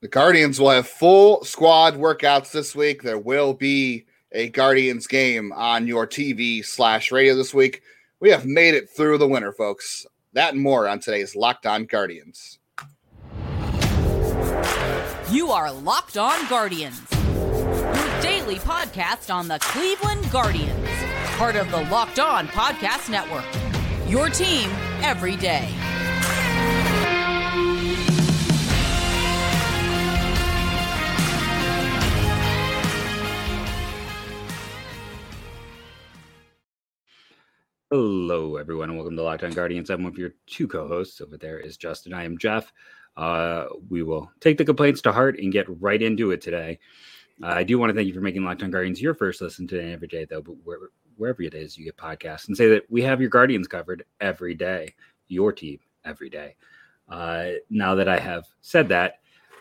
The Guardians will have full squad workouts this week. There will be a Guardians game on your TV slash radio this week. We have made it through the winter, folks. That and more on today's Locked On Guardians. You are Locked On Guardians, your daily podcast on the Cleveland Guardians, part of the Locked On Podcast Network. Your team every day. Hello, everyone, and welcome to Locked On Guardians. I'm one of your two co-hosts. Over there is Justin. I am Jeff. Uh, we will take the complaints to heart and get right into it today. Uh, I do want to thank you for making Locked On Guardians your first listen today and every day, though. But where, wherever it is you get podcasts, and say that we have your Guardians covered every day, your team every day. Uh, now that I have said that,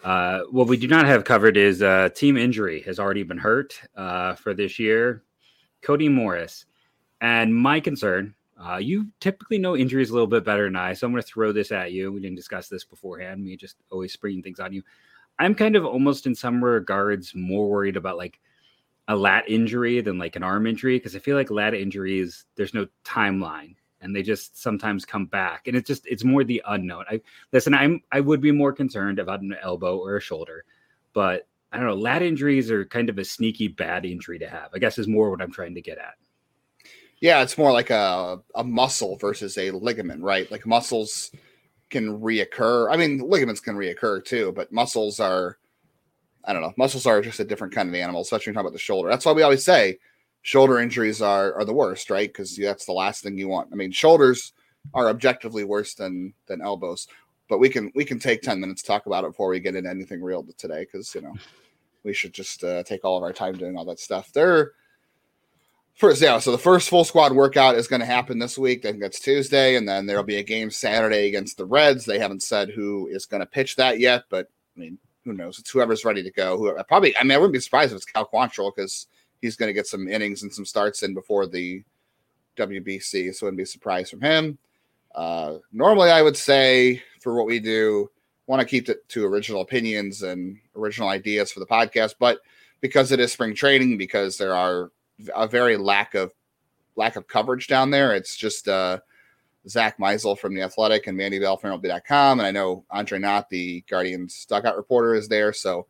uh, what we do not have covered is uh, team injury has already been hurt uh, for this year. Cody Morris and my concern, uh, you typically know injuries a little bit better than I, so I'm going to throw this at you. We didn't discuss this beforehand. Me just always springing things on you. I'm kind of almost in some regards more worried about like a lat injury than like an arm injury because I feel like lat injuries there's no timeline and they just sometimes come back and it's just it's more the unknown. I listen. I'm I would be more concerned about an elbow or a shoulder, but I don't know. Lat injuries are kind of a sneaky bad injury to have. I guess is more what I'm trying to get at. Yeah, it's more like a, a muscle versus a ligament, right? Like muscles can reoccur. I mean, ligaments can reoccur too, but muscles are, I don't know, muscles are just a different kind of animal, especially when talking about the shoulder. That's why we always say shoulder injuries are, are the worst, right? Because that's the last thing you want. I mean, shoulders are objectively worse than than elbows, but we can we can take ten minutes to talk about it before we get into anything real today, because you know we should just uh, take all of our time doing all that stuff. They're Yeah. So the first full squad workout is going to happen this week. I think that's Tuesday, and then there'll be a game Saturday against the Reds. They haven't said who is going to pitch that yet, but I mean, who knows? It's whoever's ready to go. Whoever, probably. I mean, I wouldn't be surprised if it's Cal Quantrill because he's going to get some innings and some starts in before the WBC, so it wouldn't be surprised from him. Uh, normally, I would say for what we do, want to keep it to original opinions and original ideas for the podcast, but because it is spring training, because there are a very lack of lack of coverage down there. It's just uh, Zack Meisel from the Athletic and Mandy Bell from MLB.com, and I know Andre Knott, the Guardians dugout reporter, is there. So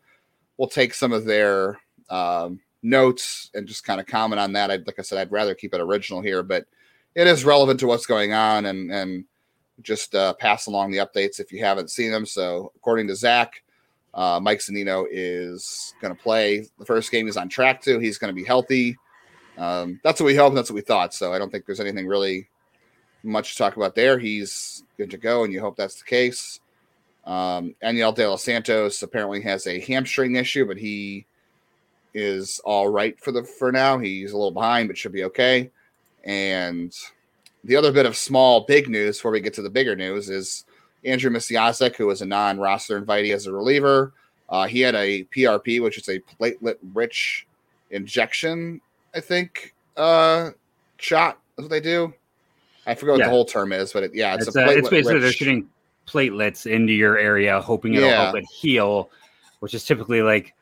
we'll take some of their um, notes and just kind of comment on that. I'd, like I said, I'd rather keep it original here, but it is relevant to what's going on, and and just uh, pass along the updates if you haven't seen them. So according to Zach. Uh, Mike Zunino is going to play. The first game he's on track to. He's going to be healthy. Um, that's what we hope. That's what we thought. So I don't think there's anything really much to talk about there. He's good to go, and you hope that's the case. Um, Enyel De Los Santos apparently has a hamstring issue, but he is all right for the for now. He's a little behind, but should be okay. And the other bit of small big news before we get to the bigger news is Andrew Misiaszek, who was a non-roster invitee as a reliever. Uh, he had a PRP, which is a platelet-rich injection I think, uh, shot. That's what they do. I forget what yeah. the whole term is, but it, yeah, it's, it's, a uh, it's basically rich. they're shooting platelets into your area, hoping it'll yeah. help it heal, which is typically like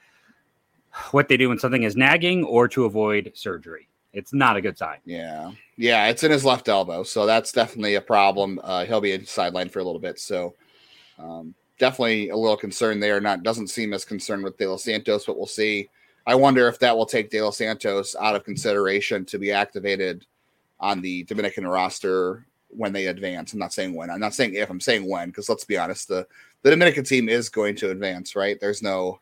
what they do when something is nagging or to avoid surgery. It's not a good sign. Yeah, yeah, it's in his left elbow, so that's definitely a problem. Uh, he'll be sidelined for a little bit, so um, definitely a little concern there. Not doesn't seem as concerned with De Los Santos, but we'll see. I wonder if that will take De Los Santos out of consideration to be activated on the Dominican roster when they advance. I'm not saying when. I'm not saying if. I'm saying when. Because let's be honest, the the Dominican team is going to advance. Right? There's no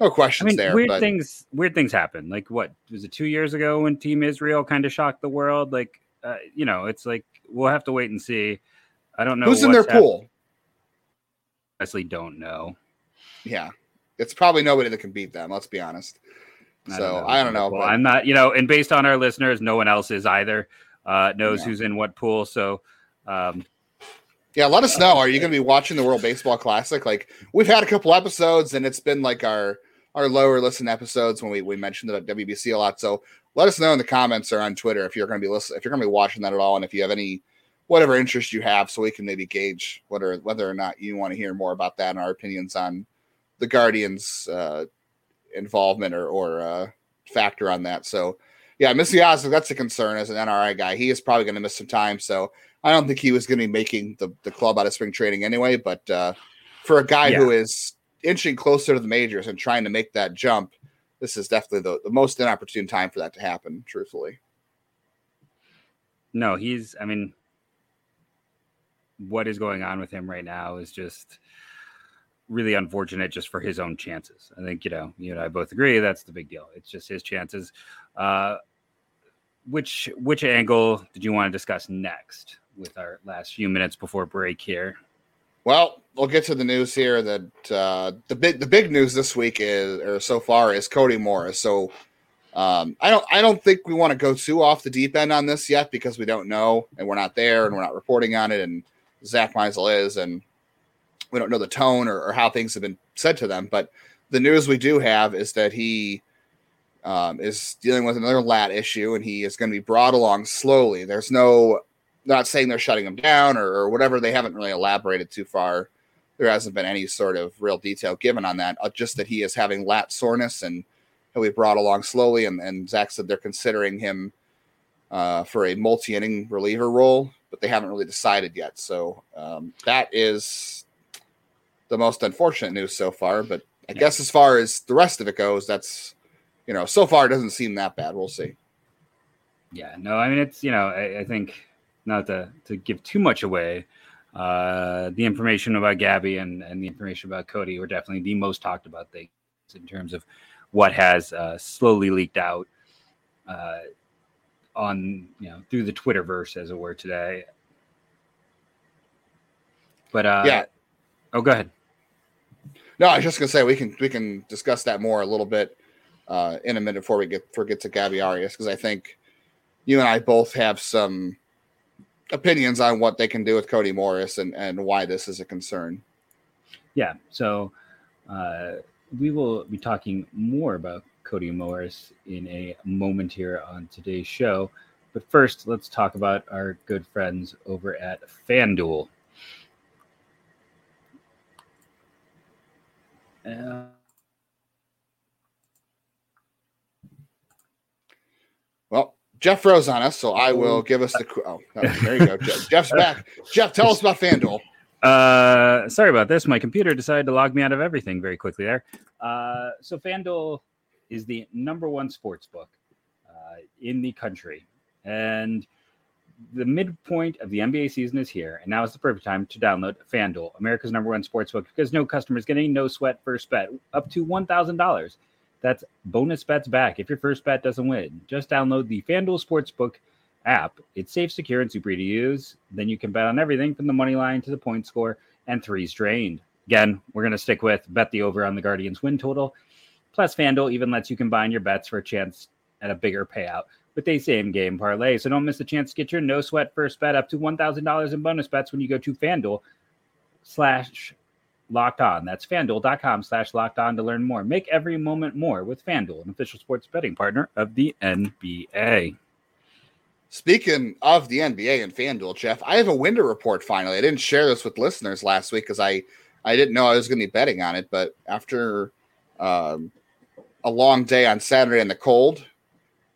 no questions I mean, there. Weird but... things. Weird things happen. Like what was it? Two years ago when Team Israel kind of shocked the world. Like uh, you know, it's like we'll have to wait and see. I don't know who's in their happened. pool. Honestly, don't know. Yeah, it's probably nobody that can beat them. Let's be honest. I so don't I don't know. Well, but... I'm not, you know, and based on our listeners, no one else is either. Uh, knows yeah. who's in what pool. So, um, yeah, let us know. Are you going to be watching the World Baseball Classic? Like we've had a couple episodes, and it's been like our our lower listen episodes when we, we mentioned it at WBC a lot. So let us know in the comments or on Twitter if you're going to be listening, if you're going to be watching that at all, and if you have any whatever interest you have, so we can maybe gauge whether whether or not you want to hear more about that and our opinions on the Guardians' uh, involvement or, or uh, factor on that. So, yeah, Misiaszek, that's a concern as an NRI guy. He is probably going to miss some time. So, I don't think he was going to be making the, the club out of spring training anyway. But uh, for a guy Yeah. who is inching closer to the majors and trying to make that jump, this is definitely the, the most inopportune time for that to happen, truthfully. No, he's. I mean, what is going on with him right now is just really unfortunate, just for his own chances. I think you know, you and I both agree that's the big deal. It's just his chances. Uh, which which angle did you want to discuss next with our last few minutes before break here? Well, we'll get to the news here. That uh, the big the big news this week is, or so far, is Cody Morris. So um, I don't I don't think we want to go too off the deep end on this yet because we don't know and we're not there and we're not reporting on it. And Zack Meisel is, and we don't know the tone or, or how things have been said to them. But the news we do have is that he um, is dealing with another lat issue and he is going to be brought along slowly. There's no not saying they're shutting him down or, or whatever. They haven't really elaborated too far. There hasn't been any sort of real detail given on that. Uh, just that he is having lat soreness and he'll be brought along slowly. And, and Zach said they're considering him uh, for a multi-inning reliever role, but they haven't really decided yet. So um, that is the most unfortunate news so far. But I Yeah. guess as far as the rest of it goes, that's you know so far it doesn't seem that bad. We'll see. Yeah, no, I mean it's you know I, I think not to to give too much away. Uh, the information about Gabby and and the information about Cody were definitely the most talked about things in terms of what has uh, slowly leaked out uh, on you know through the Twitterverse as it were today. But uh, yeah, Oh, go ahead. No, I was just gonna say we can we can discuss that more a little bit uh, in a minute before we get before we get to Gabby because I think you and I both have some opinions on what they can do with Cody Morris and and why this is a concern. Yeah. So uh, we will be talking more about Cody Morris in a moment here on today's show. But first, let's talk about our good friends over at FanDuel. Uh, Well, Jeff froze on us, so I will give us the. Oh, there you go. Jeff, Jeff's back. Jeff, tell us about FanDuel. Uh, sorry about this. My computer decided to log me out of everything very quickly there. Uh, so FanDuel is the number one sports book uh, in the country, and the midpoint of the NBA season is here, and now is the perfect time to download FanDuel, America's number one sports book, because no customer is getting no sweat first bet up to one thousand dollars. That's bonus bets back if your first bet doesn't win. Just download the FanDuel Sportsbook app. It's safe, secure, and super easy to use. Then you can bet on everything from the money line to the point score and threes drained. Again, we're going to stick with bet the over on the Guardians win total. Plus, FanDuel even lets you combine your bets for a chance at a bigger payout with a same game parlay. So don't miss the chance to get your no sweat first bet up to $1,000 in bonus bets when you go to FanDuel slash locked on. That's fanduel.com slash locked on to learn more. Make every moment more with FanDuel, an official sports betting partner of the NBA. Speaking of the NBA and FanDuel, Jeff, I have a winter report finally. I didn't share this with listeners last week because I, I didn't know I was going to be betting on it. But after um, a long day on Saturday in the cold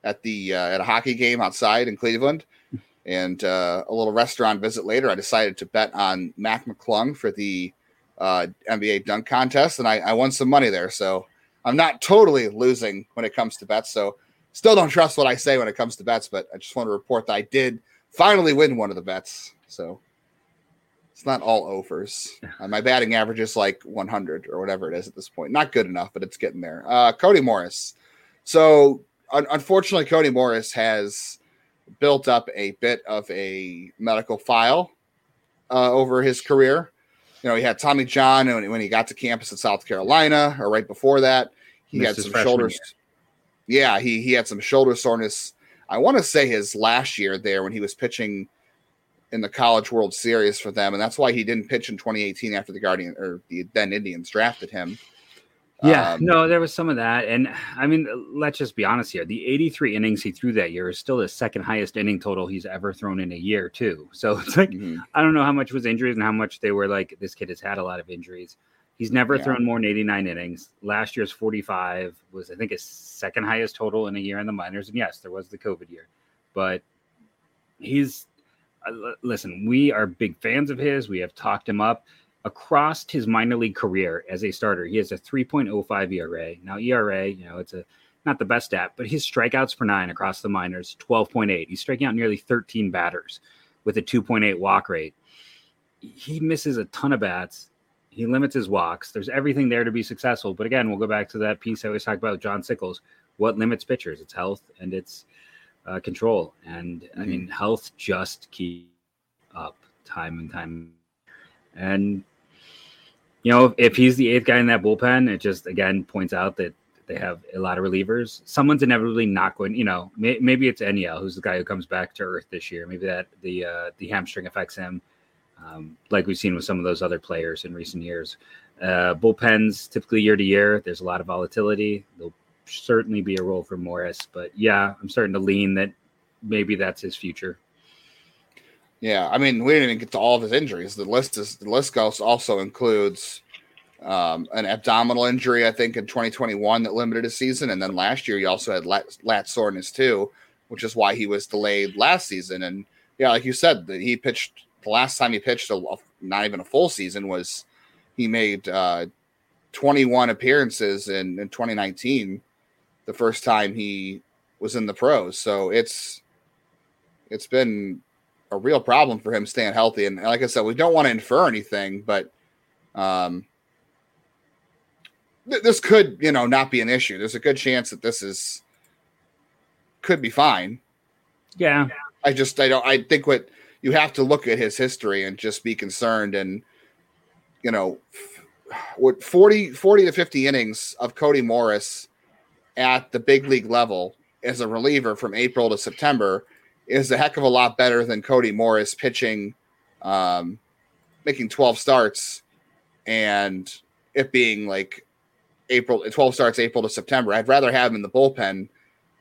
at the uh, at a hockey game outside in Cleveland and uh, a little restaurant visit later, I decided to bet on Mac McClung for the uh, NBA dunk contest, and I, I won some money there. So I'm not totally losing when it comes to bets. So still don't trust what I say when it comes to bets, but I just want to report that I did finally win one of the bets. So it's not all overs. Uh, my batting average is like 100 or whatever it is at this point. Not good enough, but it's getting there. Uh, Cody Morris. So unfortunately, Cody Morris has built up a bit of a medical file uh, over his career. You know, he had Tommy John when, when he got to campus in South Carolina, or right before that, he Missed had some shoulders. Yeah, he he had some shoulder soreness. I want to say his last year there when he was pitching in the College World Series for them, and that's why he didn't pitch in 2018 after the Guardian or the then Indians drafted him. Yeah, Um, no, there was some of that. And I mean, let's just be honest here. The 83 innings he threw that year is still the second highest inning total he's ever thrown in a year, too. So it's like, mhm. I don't know how much was injuries and how much they were like, this kid has had a lot of injuries. He's never Yeah. thrown more than 89 innings. Last year's 45 was, I think, his second highest total in a year in the minors. And yes, there was the COVID year, but he's uh, listen. We are big fans of his. We have talked him up across his minor league career as a starter. He has a 3.05 ERA. Now ERA, you know, it's a not the best stat, but his strikeouts per nine across the minors 12.8. He's striking out nearly 13 batters with a 2.8 walk rate. He misses a ton of bats. He limits his walks. There's everything there to be successful. But again, we'll go back to that piece I always talk about with John Sickels. What limits pitchers? It's health and it's uh, control. And I Mhm. mean, health just keep up time and time. And you know, if he's the eighth guy in that bullpen, it just again points out that they have a lot of relievers. Someone's inevitably not going. You know, may, maybe it's Enyel, who's the guy who comes back to earth this year. Maybe that the uh, the hamstring affects him, um, like we've seen with some of those other players in recent years. Uh, bullpens typically year to year. There's a lot of volatility. There'll certainly be a role for Morris, but yeah, I'm starting to lean that maybe that's his future. Yeah, I mean, we didn't even get to all of his injuries. The list is the list goes also includes um, an abdominal injury, I think, in 2021 that limited his season, and then last year he also had lat, lat soreness too, which is why he was delayed last season. And yeah, like you said, that he pitched the last time he pitched a- not even a full season was he made uh, 21 appearances in, in 2019, the first time he was in the pros. So it's it's been a real problem for him staying healthy. And like I said, we don't want to infer anything, but um, th- this could, you know, not be an issue. There's a good chance that this is could be fine. Yeah, I just, I don't, I think what you have to look at his history and just be concerned. And, you know, what 40, 40 to 50 innings of Cody Morris at the big league level as a reliever from April to September is a heck of a lot better than Cody Morris pitching, um, making 12 starts and it being like April, 12 starts April to September. I'd rather have him in the bullpen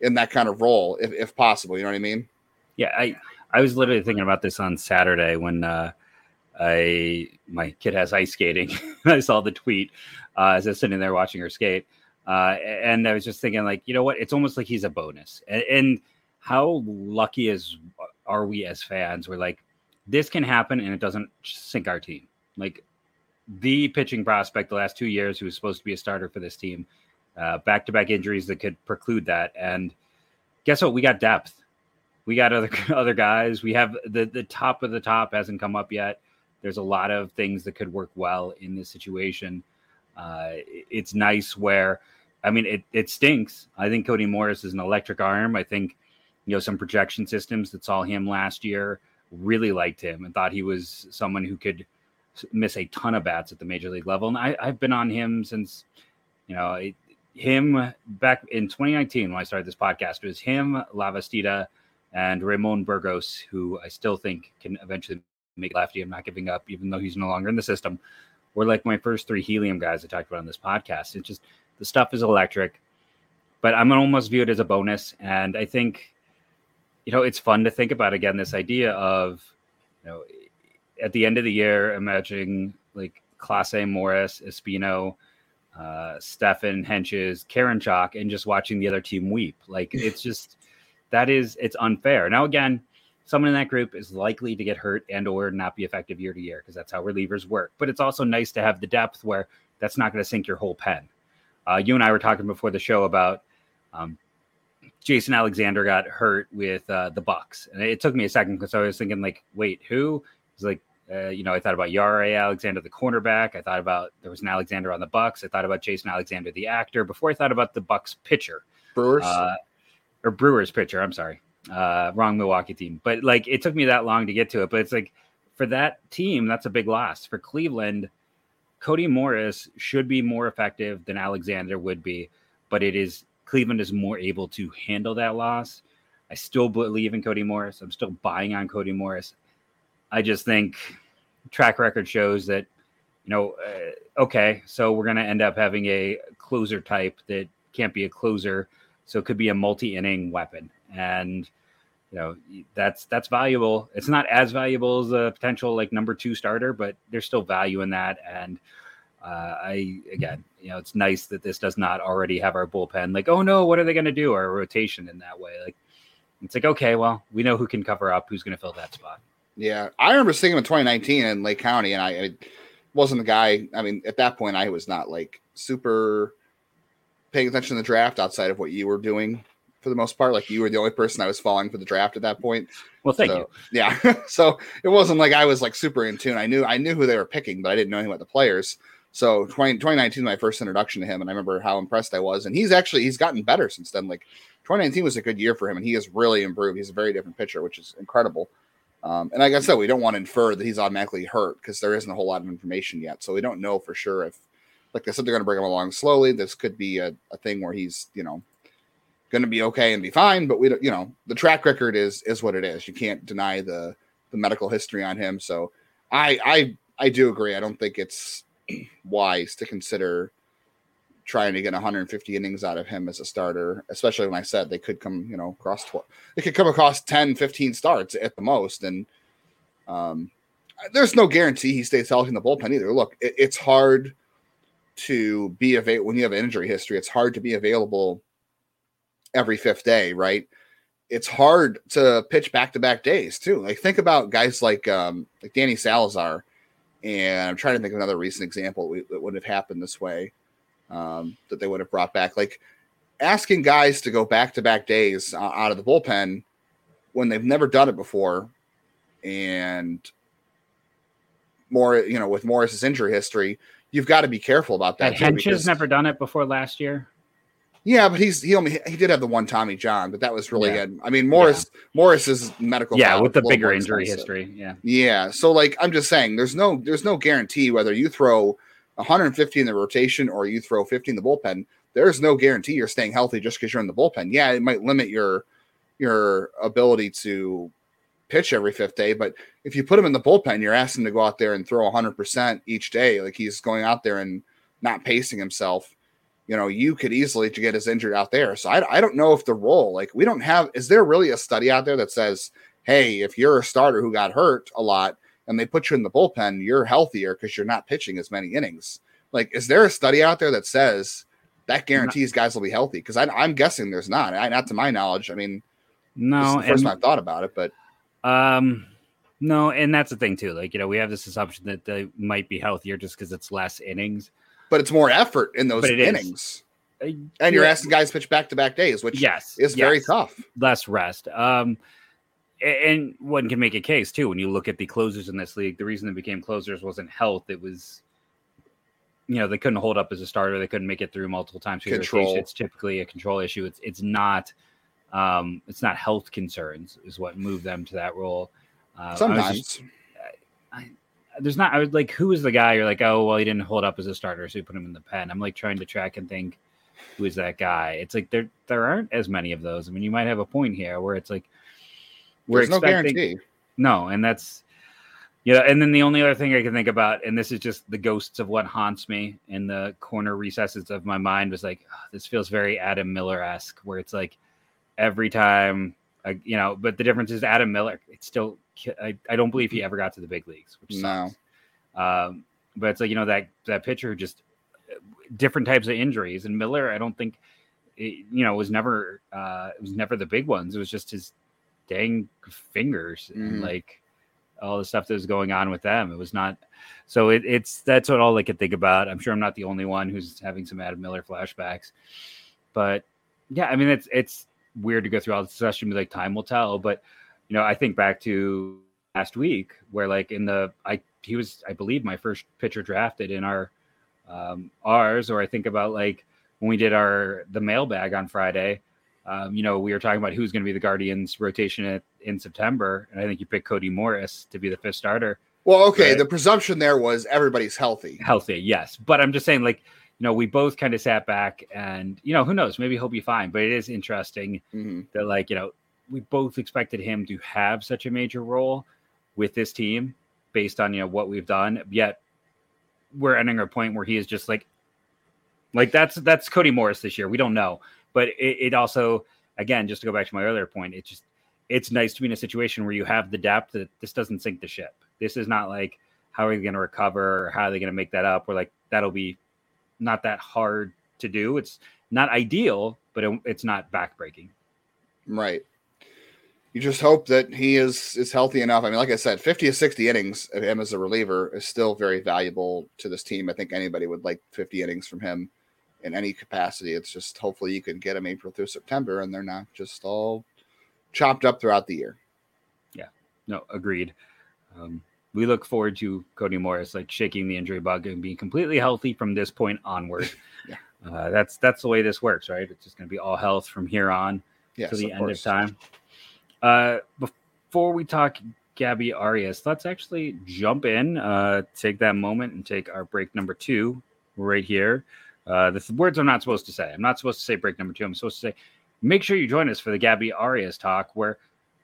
in that kind of role if, if possible. You know what I mean? Yeah, I I was literally thinking about this on Saturday when uh, I my kid has ice skating. I saw the tweet uh, as I was sitting there watching her skate, uh, and I was just thinking, like, you know what? It's almost like he's a bonus. And, and how lucky is are we as fans? We're like, this can happen, and it doesn't sink our team. Like the pitching prospect the last two years, who was supposed to be a starter for this team, back to back injuries that could preclude that, and guess what? We got depth we got other other guys. We have the the top of the top hasn't come up yet. There's a lot of things that could work well in this situation. Uh, it's nice where, I mean, it it stinks. I think Cody Morris is an electric arm. I think, you know, some projection systems that saw him last year really liked him and thought he was someone who could miss a ton of bats at the major league level. And I, I've been on him since, you know, it, him back in 2019 when I started this podcast. It was him, Lavastida, and Ramon Burgos, who I still think can eventually make lefty. I'm not giving up, even though he's no longer in the system. Were like my first three helium guys I talked about on this podcast. It's just the stuff is electric, but I'm almost view it as a bonus. And I think, you know, it's fun to think about again this idea of, you know, at the end of the year, imagining like Clase Morris, Espino, uh, Stephan Hentges, Karen Chalk, and just watching the other team weep. Like it's just that is it's unfair. Now again, someone in that group is likely to get hurt and or not be effective year to year because that's how relievers work. But it's also nice to have the depth where that's not going to sink your whole pen. Uh, you and I were talking before the show about um, Jason Alexander got hurt with uh, the Bucks, and it took me a second because I was thinking like, wait, who? It's like, uh, you know, I thought about Jaire Alexander, the cornerback. I thought about there was an Alexander on the Bucks. I thought about Jason Alexander, the actor. Before I thought about the Bucks pitcher, Brewers. uh, or Brewers pitcher. I'm sorry, uh, wrong Milwaukee team. But like, it took me that long to get to it. But it's like for that team, that's a big loss for Cleveland. Cody Morris should be more effective than Alexander would be, but it is Cleveland is more able to handle that loss. I still believe in Cody Morris. I'm still buying on Cody Morris. I just think track record shows that, you know, uh, okay, so we're going to end up having a closer type that can't be a closer, so it could be a multi-inning weapon, and you know that's that's valuable. It's not as valuable as a potential like number two starter, but there's still value in that, and Uh, I again, you know, it's nice that this does not already have our bullpen. Like, oh no, what are they going to do? Our rotation in that way, like it's like okay, well, we know who can cover up, who's going to fill that spot. Yeah, I remember seeing him in 2019 in Lake County, and I, I wasn't the guy. I mean, at that point, I was not like super paying attention to the draft outside of what you were doing for the most part. Like you were the only person I was following for the draft at that point. Well, thank so, you. Yeah. so it wasn't like I was like super in tune. I knew I knew who they were picking, but I didn't know anything about the players. So 20, 2019 my first introduction to him, and I remember how impressed I was. And he's actually he's gotten better since then. Like 2019 was a good year for him, and he has really improved. He's a very different pitcher, which is incredible. Um, and like I said, we don't want to infer that he's automatically hurt because there isn't a whole lot of information yet. So we don't know for sure if, like I said, they're going to bring him along slowly. This could be a, a thing where he's, you know, going to be okay and be fine. But we don't, you know, the track record is is what it is. You can't deny the the medical history on him. So I I I do agree. I don't think it's wise to consider trying to get 150 innings out of him as a starter, especially when I said they could come, you know, across 12, they could come across 10, 15 starts at the most. And um, there's no guarantee he stays healthy in the bullpen either. Look, it, it's hard to be available when you have an injury history. It's hard to be available every fifth day, right? It's hard to pitch back to back days too. Like think about guys like um, like Danny Salazar, and I'm trying to think of another recent example that would have happened this way um, that they would have brought back. Like asking guys to go back to back days uh, out of the bullpen when they've never done it before, and more, you know, with Morris's injury history, you've got to be careful about that. Had Hentges never done it before last year. Yeah, but he's he only he did have the one Tommy John, but that was really yeah. good. I mean, Morris yeah. Morris's medical yeah with the bigger injury history. Yeah, yeah. So like I'm just saying, there's no there's no guarantee whether you throw 150 in the rotation or you throw 50 in the bullpen, there's no guarantee you're staying healthy just because you're in the bullpen. Yeah, it might limit your your ability to pitch every fifth day, but if you put him in the bullpen, you're asking to go out there and throw 100% each day. Like he's going out there and not pacing himself. You know, you could easily to get his injured out there. So I, I don't know if the role, like we don't have, is there really a study out there that says, hey, if you're a starter who got hurt a lot, and they put you in the bullpen, you're healthier because you're not pitching as many innings. Like, is there a study out there that says that guarantees guys will be healthy? Because I'm guessing there's not. I, not to my knowledge. I mean, no. the first time I thought about it, but um, no, and that's the thing too. Like, you know, we have this assumption that they might be healthier just because it's less innings, but it's more effort in those innings. Uh, and you're asking guys pitch back to back days, which yes is yes. very tough. Less rest. Um, and one can make a case too when you look at the closers in this league. The reason they became closers wasn't health; it was, you know, they couldn't hold up as a starter. They couldn't make it through multiple times. Control. It's typically a control issue. It's it's not, um, it's not health concerns is what moved them to that role. Uh, Sometimes. Just, I, I, there's not. I was like, who is the guy? You're like, oh, well, he didn't hold up as a starter, so you put him in the pen. I'm like trying to track and think, who is that guy? It's like there there aren't as many of those. I mean, you might have a point here where it's like we're There's expecting, no guarantee. No, and that's yeah. And then the only other thing I can think about, and this is just the ghosts of what haunts me in the corner recesses of my mind, was like, oh, this feels very Adam Miller esque, where it's like every time, You know, but the difference is Adam Miller. It's still, I, I don't believe he ever got to the big leagues, which sucks. No. Um, but it's like you know that that pitcher just different types of injuries, and Miller, I don't think, it, you know, was never uh, it was never the big ones. It was just his dang fingers mm. and mm-hmm. like all the stuff that was going on with them. It was not so it, it's that's what all I could think about. I'm sure I'm not the only one who's having some Adam Miller flashbacks. But yeah, I mean it's it's weird to go through all this discussion be like time will tell. But you know, I think back to last week where like in the I he was I believe my first pitcher drafted in our um ours, or I think about like when we did our the mailbag on Friday um, you know, we were talking about who's going to be the Guardians rotation at, in September, and I think you picked Cody Morris to be the fifth starter. Well, okay, the presumption there was everybody's healthy. Healthy, yes. But I'm just saying, like, you know, we both kind of sat back and, you know, who knows, maybe he'll be fine. But it is interesting mm-hmm. that, like, you know, we both expected him to have such a major role with this team based on, you know, what we've done. Yet we're ending a point where he is just like, like that's that's Cody Morris this year. We don't know but it, it also again just to go back to my earlier point it's just it's nice to be in a situation where you have the depth that this doesn't sink the ship this is not like how are they going to recover? Or how are they going to make that up? We're like, that'll be not that hard to do. It's not ideal, but it, it's not backbreaking. Right. You just hope that he is is healthy enough. I mean, like I said, 50 to 60 innings of him as a reliever is still very valuable to this team. I think anybody would like 50 innings from him in any capacity. It's just hopefully you can get them April through September and they're not just all chopped up throughout the year. Yeah, no, agreed. Um, we look forward to Cody Morris like shaking the injury bug and being completely healthy from this point onward. yeah, uh, that's that's the way this works, right? It's just going to be all health from here on yes, to the of end course. of time. Uh, before we talk Gabby Arias, let's actually jump in, uh, take that moment, and take our break number two right here. Uh, the words I'm not supposed to say. I'm not supposed to say break number two. I'm supposed to say, make sure you join us for the Gabby Arias talk, where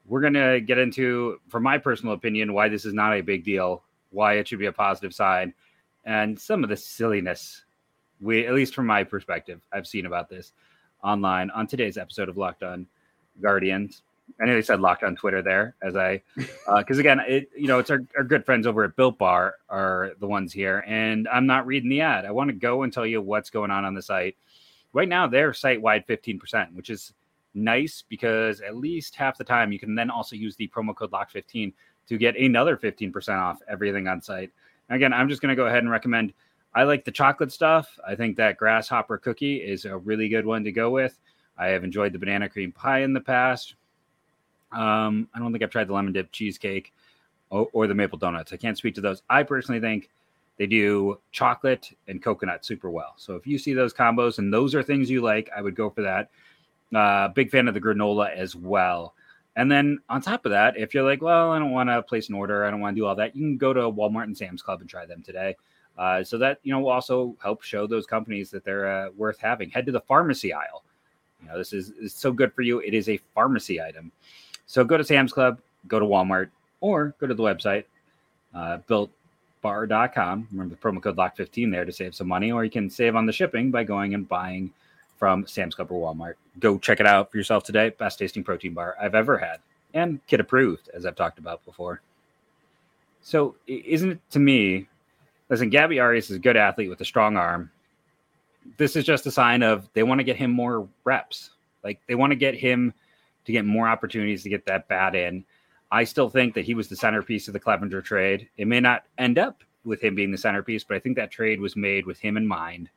we're going to get into, from my personal opinion, why this is not a big deal, why it should be a positive sign, and some of the silliness we, at least from my perspective, I've seen about this online on today's episode of Locked On Guardians. I know they said locked on Twitter there, as I, because uh, again, it you know it's our, our good friends over at Built Bar are the ones here, and I'm not reading the ad. I want to go and tell you what's going on on the site. Right now, they're site wide 15%, which is nice because at least half the time you can then also use the promo code Lock15 to get another 15% off everything on site. Again, I'm just going to go ahead and recommend. I like the chocolate stuff. I think that grasshopper cookie is a really good one to go with. I have enjoyed the banana cream pie in the past. Um, I don't think I've tried the lemon dip cheesecake or, or, the maple donuts. I can't speak to those. I personally think they do chocolate and coconut super well. So if you see those combos and those are things you like, I would go for that. Uh, big fan of the granola as well. And then on top of that, if you're like, well, I don't want to place an order, I don't want to do all that, you can go to Walmart and Sam's Club and try them today. Uh, so that you know will also help show those companies that they're uh, worth having. Head to the pharmacy aisle. You know this is, is so good for you. It is a pharmacy item. So go to Sam's Club, go to Walmart, or go to the website, uh, builtbar.com. Remember the promo code LOCK15 there to save some money, or you can save on the shipping by going and buying from Sam's Club or Walmart. Go check it out for yourself today. Best tasting protein bar I've ever had, and kid approved, as I've talked about before. So, isn't it to me? Listen, Gabby Arias is a good athlete with a strong arm. This is just a sign of they want to get him more reps. Like they want to get him to get more opportunities to get that bat in. I still think that he was the centerpiece of the Clevinger trade. It may not end up with him being the centerpiece, but I think that trade was made with him in mind.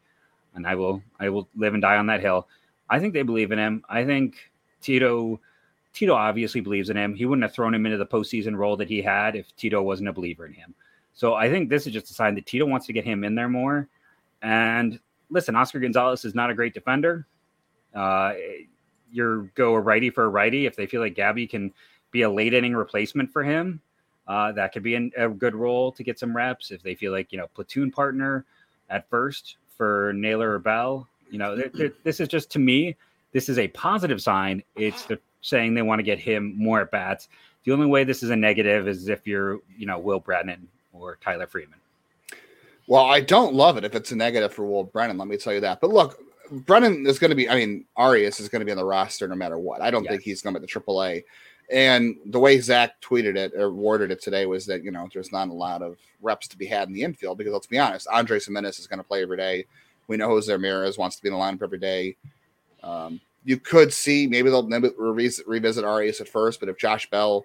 And I will I will live and die on that hill. I think they believe in him. I think Tito Tito obviously believes in him. He wouldn't have thrown him into the postseason role that he had if Tito wasn't a believer in him. So I think this is just a sign that Tito wants to get him in there more. And listen, Oscar Gonzalez is not a great defender. Uh, your go a righty for a righty. If they feel like Gabby can be a late inning replacement for him, uh, that could be an, a good role to get some reps. If they feel like you know platoon partner at first for Naylor or Bell, you know they're, they're, this is just to me this is a positive sign. It's the, saying they want to get him more at bats. The only way this is a negative is if you're you know Will Brennan or Tyler Freeman. Well, I don't love it if it's a negative for Will Brennan. Let me tell you that. But look, Brennan is going to be. I mean, Arias is going to be on the roster no matter what. I don't yes. think he's going to be the AAA. And the way Zach tweeted it or worded it today was that you know there's not a lot of reps to be had in the infield because let's be honest, Andres Gimenez is going to play every day. We know Jose Ramirez wants to be in the lineup every day. Um, you could see maybe they'll maybe revisit, revisit Arias at first, but if Josh Bell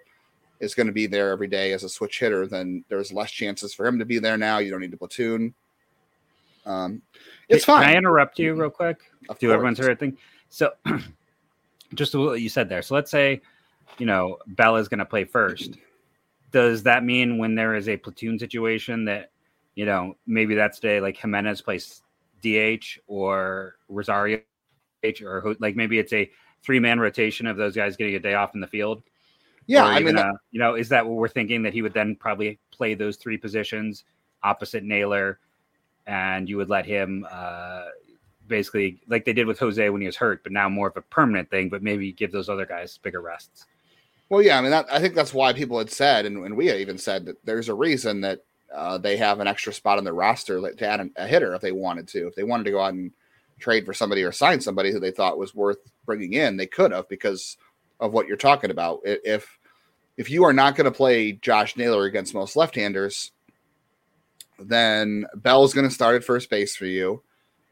is going to be there every day as a switch hitter, then there's less chances for him to be there now. You don't need to platoon. Um, it's fine. Can I interrupt you real quick? Of Do course. everyone's heard thing? So, just what you said there. So let's say, you know, Bell is going to play first. Does that mean when there is a platoon situation that, you know, maybe that's day like Gimenez plays DH or Rosario H or like maybe it's a three man rotation of those guys getting a day off in the field? Yeah, I mean, that, you know, is that what we're thinking that he would then probably play those three positions opposite Naylor and you would let him uh, basically like they did with Jose when he was hurt, but now more of a permanent thing. But maybe give those other guys bigger rests. Well, yeah, I mean, that, I think that's why people had said, and, and we even said that there's a reason that uh, they have an extra spot on their roster to add a hitter if they wanted to. If they wanted to go out and trade for somebody or sign somebody who they thought was worth bringing in, they could have because of what you're talking about. If if you are not going to play Josh Naylor against most left-handers, then Bell's going to start at first base for you.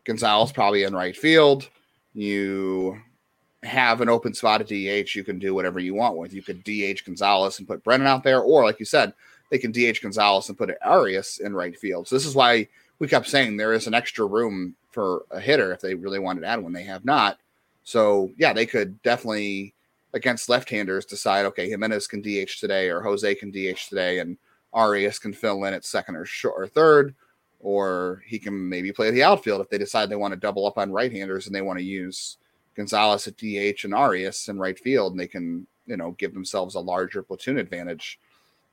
Gonzalez probably in right field. You have an open spot at DH. You can do whatever you want with. You could DH Gonzalez and put Brennan out there, or like you said, they can DH Gonzalez and put Arias in right field. So this is why we kept saying there is an extra room for a hitter if they really wanted to add one. They have not. So yeah, they could definitely against left-handers decide okay, Gimenez can DH today or Jose can DH today, and Arias can fill in at second or short or third, or he can maybe play the outfield if they decide they want to double up on right-handers and they want to use Gonzalez at DH and Arias in right field, and they can you know give themselves a larger platoon advantage.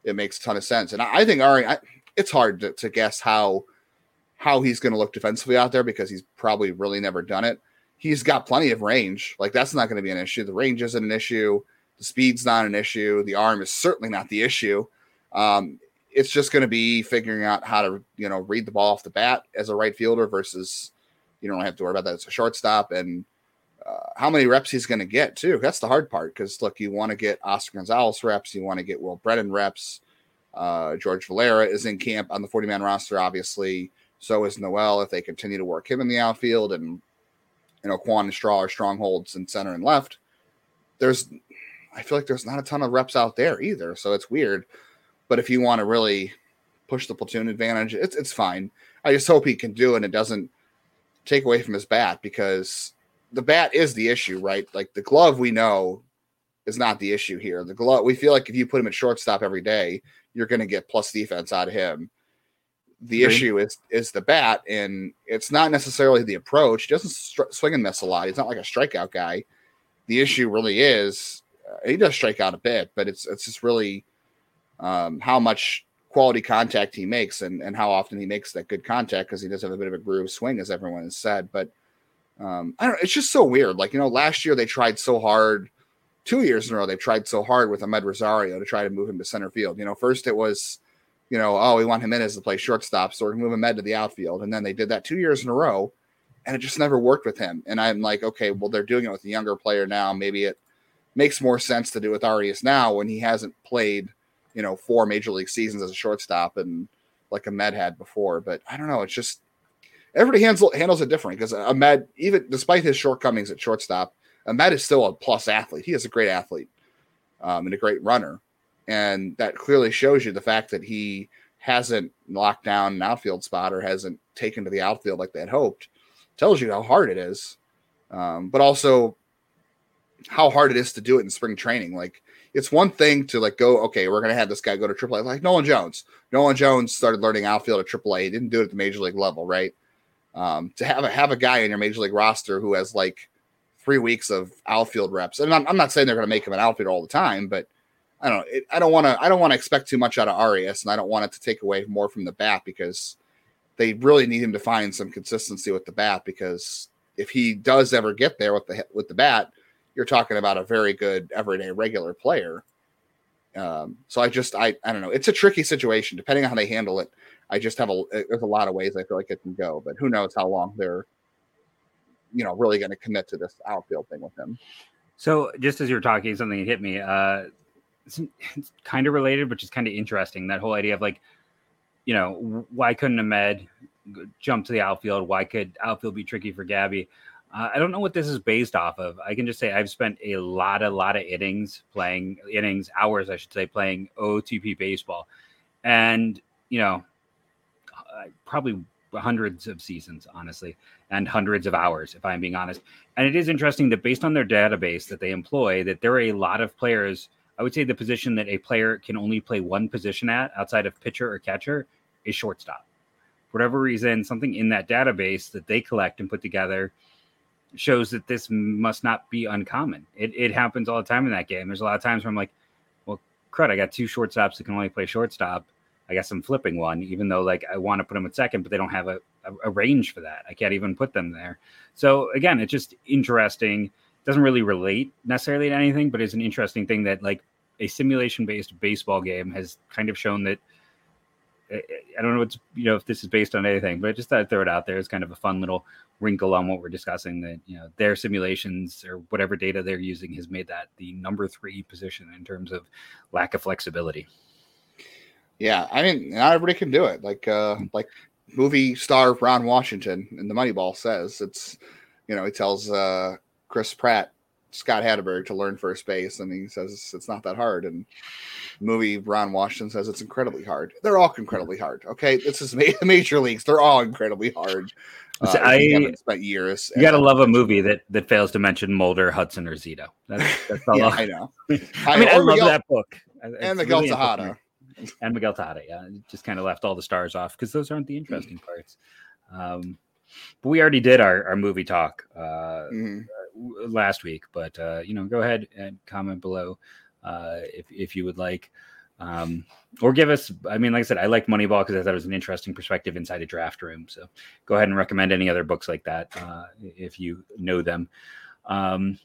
It makes a ton of sense, and I, I think Ari, I, it's hard to, to guess how how he's going to look defensively out there because he's probably really never done it. He's got plenty of range. Like that's not going to be an issue. The range isn't an issue. The speed's not an issue. The arm is certainly not the issue. Um, it's just going to be figuring out how to you know read the ball off the bat as a right fielder versus you don't have to worry about that as a shortstop and how many reps he's going to get too. That's the hard part because look, you want to get Oscar Gonzalez reps, you want to get Will Brennan reps. Uh, George Valera is in camp on the 40 man roster, obviously. So is Noel if they continue to work him in the outfield and you know Kwan and Straw are strongholds in center and left. There's I feel like there's not a ton of reps out there either. So it's weird. But if you want to really push the platoon advantage, it's it's fine. I just hope he can do it and it doesn't take away from his bat because the bat is the issue, right? Like the glove we know is not the issue here. The glove we feel like if you put him at shortstop every day, you're going to get plus defense out of him the issue is is the bat, and it's not necessarily the approach. He doesn't str- swing and miss a lot. He's not like a strikeout guy. The issue really is uh, he does strike out a bit, but it's it's just really um, how much quality contact he makes and, and how often he makes that good contact because he does have a bit of a groove swing, as everyone has said. But um, I don't. It's just so weird. Like you know, last year they tried so hard. Two years in a row, they've tried so hard with Amed Rosario to try to move him to center field. You know, first it was you know, oh, we want Gimenez to play shortstop, so we're gonna move Amed to the outfield. And then they did that two years in a row, and it just never worked with him. And I'm like, okay, well, they're doing it with a younger player now. Maybe it makes more sense to do with Arias now when he hasn't played, you know, four major league seasons as a shortstop and like Amed had before. But I don't know. It's just everybody handles handles it different because Amed, even despite his shortcomings at shortstop, Amed is still a plus athlete. He is a great athlete um, and a great runner. And that clearly shows you the fact that he hasn't locked down an outfield spot or hasn't taken to the outfield like they had hoped. Tells you how hard it is. Um, but also how hard it is to do it in spring training. Like it's one thing to like go, okay, we're gonna have this guy go to AAA, like Nolan Jones. Nolan Jones started learning outfield at AAA. He didn't do it at the major league level, right? Um, to have a have a guy in your major league roster who has like three weeks of outfield reps, and I'm, I'm not saying they're gonna make him an outfielder all the time, but I don't. It, I don't want to. I don't want to expect too much out of Arias, and I don't want it to take away more from the bat because they really need him to find some consistency with the bat. Because if he does ever get there with the with the bat, you're talking about a very good everyday regular player. Um, so I just I I don't know. It's a tricky situation depending on how they handle it. I just have a there's a lot of ways I feel like it can go, but who knows how long they're you know really going to commit to this outfield thing with him. So just as you're talking, something hit me. Uh, it's, it's kind of related, but just kind of interesting. That whole idea of like, you know, why couldn't Amed jump to the outfield? Why could outfield be tricky for Gabby? Uh, I don't know what this is based off of. I can just say I've spent a lot, a lot of innings playing innings, hours, I should say, playing OOTP baseball, and you know, uh, probably hundreds of seasons, honestly, and hundreds of hours, if I'm being honest. And it is interesting that based on their database that they employ, that there are a lot of players I would say the position that a player can only play one position at outside of pitcher or catcher is shortstop. For whatever reason, something in that database that they collect and put together shows that this must not be uncommon. It, it happens all the time in that game. There's a lot of times where I'm like, well, crud, I got two shortstops that can only play shortstop. I guess I'm flipping one, even though like I want to put them at second, but they don't have a, a, a range for that. I can't even put them there. So again, it's just interesting doesn't really relate necessarily to anything, but it's an interesting thing that like a simulation based baseball game has kind of shown that eh, eh, I don't know what's you know if this is based on anything, but I just thought I'd throw it out there as kind of a fun little wrinkle on what we're discussing. That you know their simulations or whatever data they're using has made that the number three position in terms of lack of flexibility. Yeah, I mean, not everybody can do it. Like, uh, like movie star Ron Washington in the Moneyball says, it's, you know, he tells uh, Chris Pratt, Scott Hatteberg to learn first base, and he says it's not that hard. And movie Ron Washington says it's incredibly hard. They're all incredibly hard. Okay, this is ma- major leagues. They're all incredibly hard. Uh, I haven't spent years. You gotta love a movie that that fails to mention Mulder, Hudson, or Zito. That's, that's all. Yeah, I, I know. I mean, I, love Miguel- that book. It's and Miguel really Tejada. And Miguel Tejada. Yeah, just kind of left all the stars off because those aren't the interesting parts. Um, but we already did our, our movie talk uh, Mhm. w- last week. But uh, you know, go ahead and comment below uh, if if you would like, um, or give us. I mean, like I said, I like Moneyball because I thought it was an interesting perspective inside a draft room. So go ahead and recommend any other books like that uh, if you know them. Um,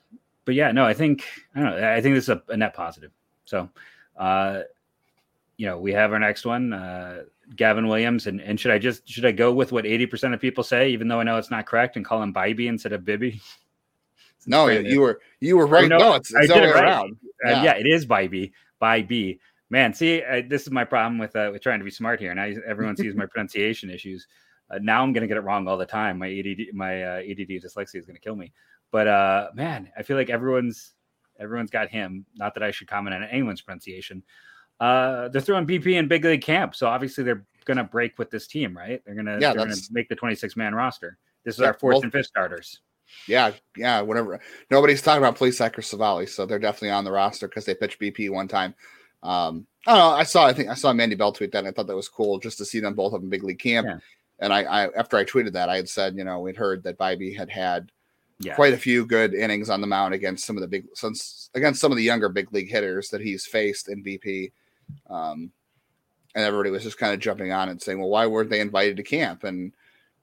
but yeah, no, I think I don't know. I think this is a, a net positive. So. Uh, you know, we have our next one, uh, Gavin Williams, and, and should I just should I go with what eighty percent of people say, even though I know it's not correct, and call him Bybee instead of Bibby? No, Brandon. you were you were right. no, No, it's, I it's the did other it way right. around. Uh, Yeah. yeah, it is Bybee. Bybee. Man, see, uh, this is my problem with uh, with trying to be smart here. Now everyone sees my pronunciation issues. Uh, now I'm going to get it wrong all the time. My ADD, my uh, ADD dyslexia is going to kill me. But uh, man, I feel like everyone's everyone's got him. Not that I should comment on anyone's pronunciation. Uh, they're throwing BP in big league camp, so obviously they're going to break with this team, right? They're going to Yeah, they're going to make the 26 man roster. This is Yeah, our fourth well- and fifth starters. Yeah, yeah, whatever. Nobody's talking about Plesac or Savali, so they're definitely on the roster because they pitched BP one time. Um, I don't know. I saw. I think I saw Mandy Bell tweet that. And I thought that was cool just to see them both up in big league camp. Yeah. And I, I, after I tweeted that, I had said, you know, we'd heard that Bibee had had Yeah, quite a few good innings on the mound against some of the big, since against some of the younger big league hitters that he's faced in BP. Um, and everybody was just kind of jumping on and saying, well, why weren't they invited to camp? And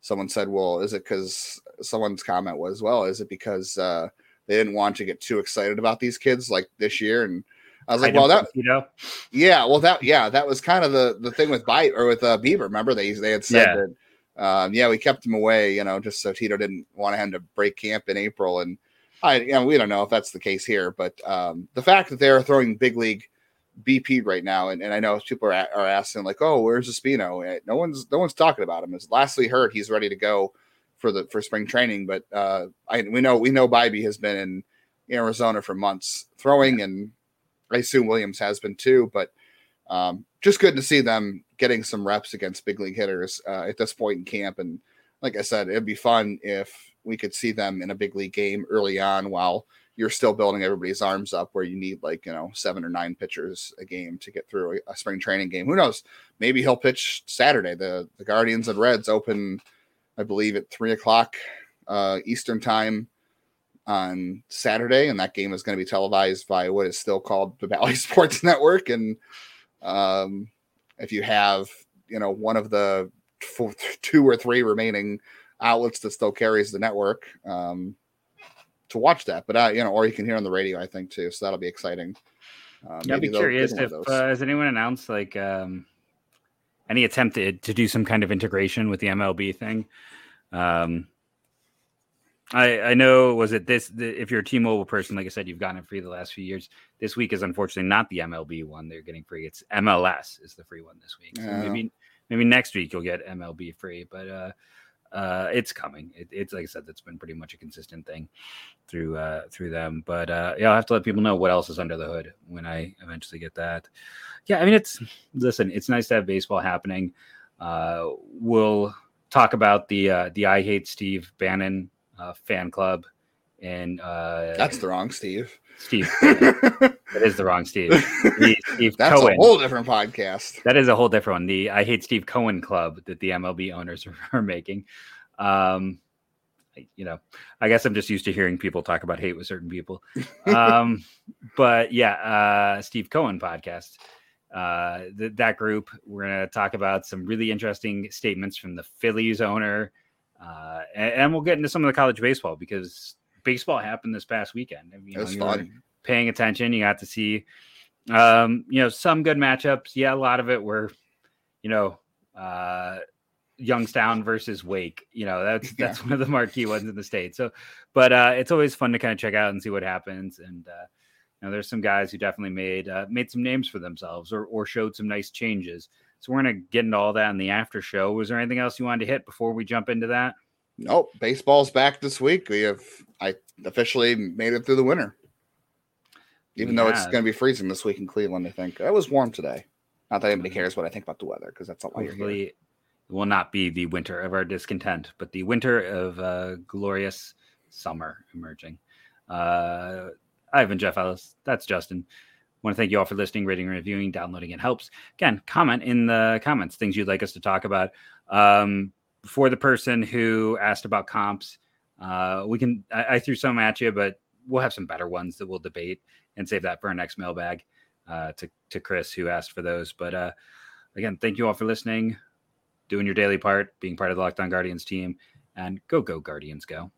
someone said, well, is it because someone's comment was, well, is it because uh, they didn't want to get too excited about these kids like this year? And I was like, well, that, you know, yeah, well, that, yeah, that was kind of the the thing with Bite or with uh, Bieber. Remember they they had said Yeah. that, um, yeah, we kept him away, you know, just so Tito didn't want him to break camp in April. And I, you know, we don't know if that's the case here, but um, the fact that they're throwing big league BP right now, and, and I know people are, are asking like, oh, where's Espino? Eh, No one's no one's talking about him. As lastly heard, he's ready to go for the for spring training, but uh, I we know we know Bibee has been in Arizona for months throwing, and I assume Williams has been too. But um, just good to see them getting some reps against big league hitters uh, at this point in camp. And like I said, it'd be fun if we could see them in a big league game early on while you're still building everybody's arms up where you need like you know seven or nine pitchers a game to get through a, spring training game. Who knows? Maybe he'll pitch saturday. The the guardians and reds open i believe at three o'clock uh eastern time on saturday and that game is going to be televised by what is still called the Bally sports network. And um if you have you know one of the four, two or three remaining outlets that still carries the network um to watch that. But uh, you know, or you can hear on the radio, I think too. So that'll be exciting. Uh, Yeah, I'd be curious if uh, has anyone announced like um, any attempt to, to do some kind of integration with the MLB thing. Um, I I know was it this the, if you're a T-Mobile person, like I said, you've gotten it free the last few years. This week is unfortunately not the MLB one they're getting free. It's MLS is the free one this week. So Yeah. maybe maybe next week you'll get MLB free, but uh, uh, it's coming. It, it's like I said, that's been pretty much a consistent thing through uh, through them. But uh, yeah, I'll have to let people know what else is under the hood when I eventually get that. Yeah, I mean, it's listen, it's nice to have baseball happening. Uh, we'll talk about the uh, the I Hate Steve Bannon uh, fan club and uh, That's the wrong Steve. Steve. that is the wrong Steve. The Steve That's Cohen. a whole different podcast. That is a whole different one. The I hate Steve Cohen club that the MLB owners are, making. Um, you know, I guess I'm just used to hearing people talk about hate with certain people. Um, but yeah, uh, Steve Cohen podcast. Uh, th- that group, we're going to talk about some really interesting statements from the Phillies owner. Uh, and, and we'll get into some of the college baseball because baseball happened this past weekend. I mean, It you were fun. paying attention, you got to see um, you know, some good matchups. Yeah, a lot of it were, you know, uh Youngstown versus Wake. You know, that's Yeah. that's one of the marquee ones in the state. So, but uh it's always fun to kind of check out and see what happens. And uh you know, there's some guys who definitely made uh, made some names for themselves or or showed some nice changes. So we're gonna get into all that in the after show. Was there anything else you wanted to hit before we jump into that? Nope. Baseball's back this week. We have I officially made it through the winter. Even though it's going to be freezing this week in Cleveland, I think it was warm today. Not that anybody cares what I think about the weather because that's not why Hopefully, you're here. it will not be the winter of our discontent, but the winter of uh, glorious summer emerging. Uh, Ivan Jeff Ellis, that's Justin. Want to thank you all for listening, rating, reviewing, downloading. It helps. Again, comment in the comments things you'd like us to talk about. Um, for the person who asked about comps, uh, we can. I, I threw some at you, but we'll have some better ones that we'll debate and save that for our next mailbag uh, to to Chris who asked for those. But uh, again, thank you all for listening, doing your daily part, being part of the Lockdown Guardians team, and go go Guardians go.